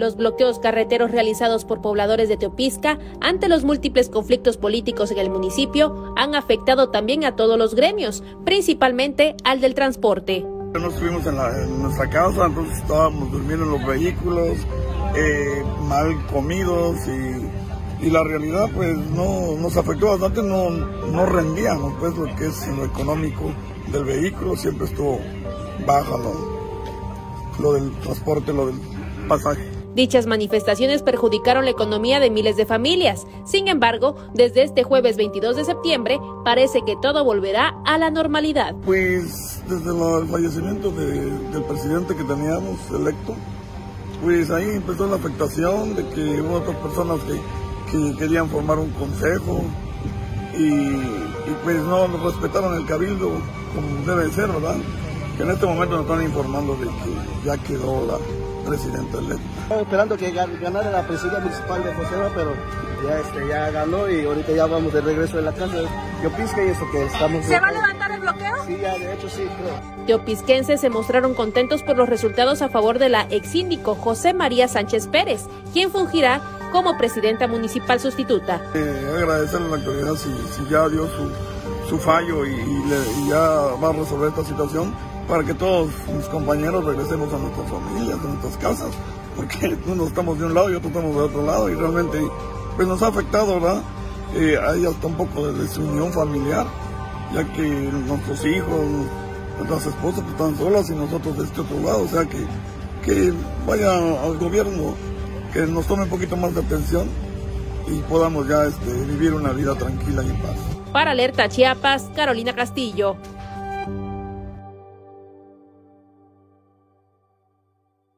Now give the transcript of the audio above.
Los bloqueos carreteros realizados por pobladores de Teopisca ante los múltiples conflictos políticos en el municipio han afectado también a todos los gremios, principalmente al del transporte. No estuvimos en, nuestra casa, entonces estábamos durmiendo en los vehículos, eh, mal comidos y, la realidad pues no nos afectó bastante, no, no rendíamos pues lo que es lo económico del vehículo, siempre estuvo baja lo del transporte, lo del pasaje. Dichas manifestaciones perjudicaron la economía de miles de familias. Sin embargo, desde este jueves 22 de septiembre parece que todo volverá a la normalidad. Pues desde el fallecimiento del presidente que teníamos electo, pues ahí empezó la afectación de que hubo otras personas que, querían formar un consejo y, y pues no respetaron el cabildo como debe ser, ¿verdad? Que en este momento nos están informando de que ya quedó la presidente electo. Esperando que ganara la presidencia municipal de José, pero ya, este, ya ganó y ahorita ya vamos de regreso de la casa. Yo pisque y eso que estamos... ¿Se va a levantar el bloqueo? Sí, ya, de hecho sí, creo. Teopisquenses se mostraron contentos por los resultados a favor de la ex síndico José María Sánchez Pérez, quien fungirá como presidenta municipal sustituta. Eh, agradecerle a la autoridad si, ya dio su, su fallo y, y, ya va a resolver esta situación para que todos mis compañeros regresemos a nuestras familias, a nuestras casas, porque uno estamos de un lado y otro estamos de otro lado y realmente pues nos ha afectado, ¿verdad? Eh, hasta un poco de desunión familiar, ya que nuestros hijos, nuestras esposas pues, están solas y nosotros de este otro lado, o sea que, que vaya al gobierno, que nos tome un poquito más de atención y podamos ya este, vivir una vida tranquila y en paz. Para Alerta Chiapas, Carolina Castillo.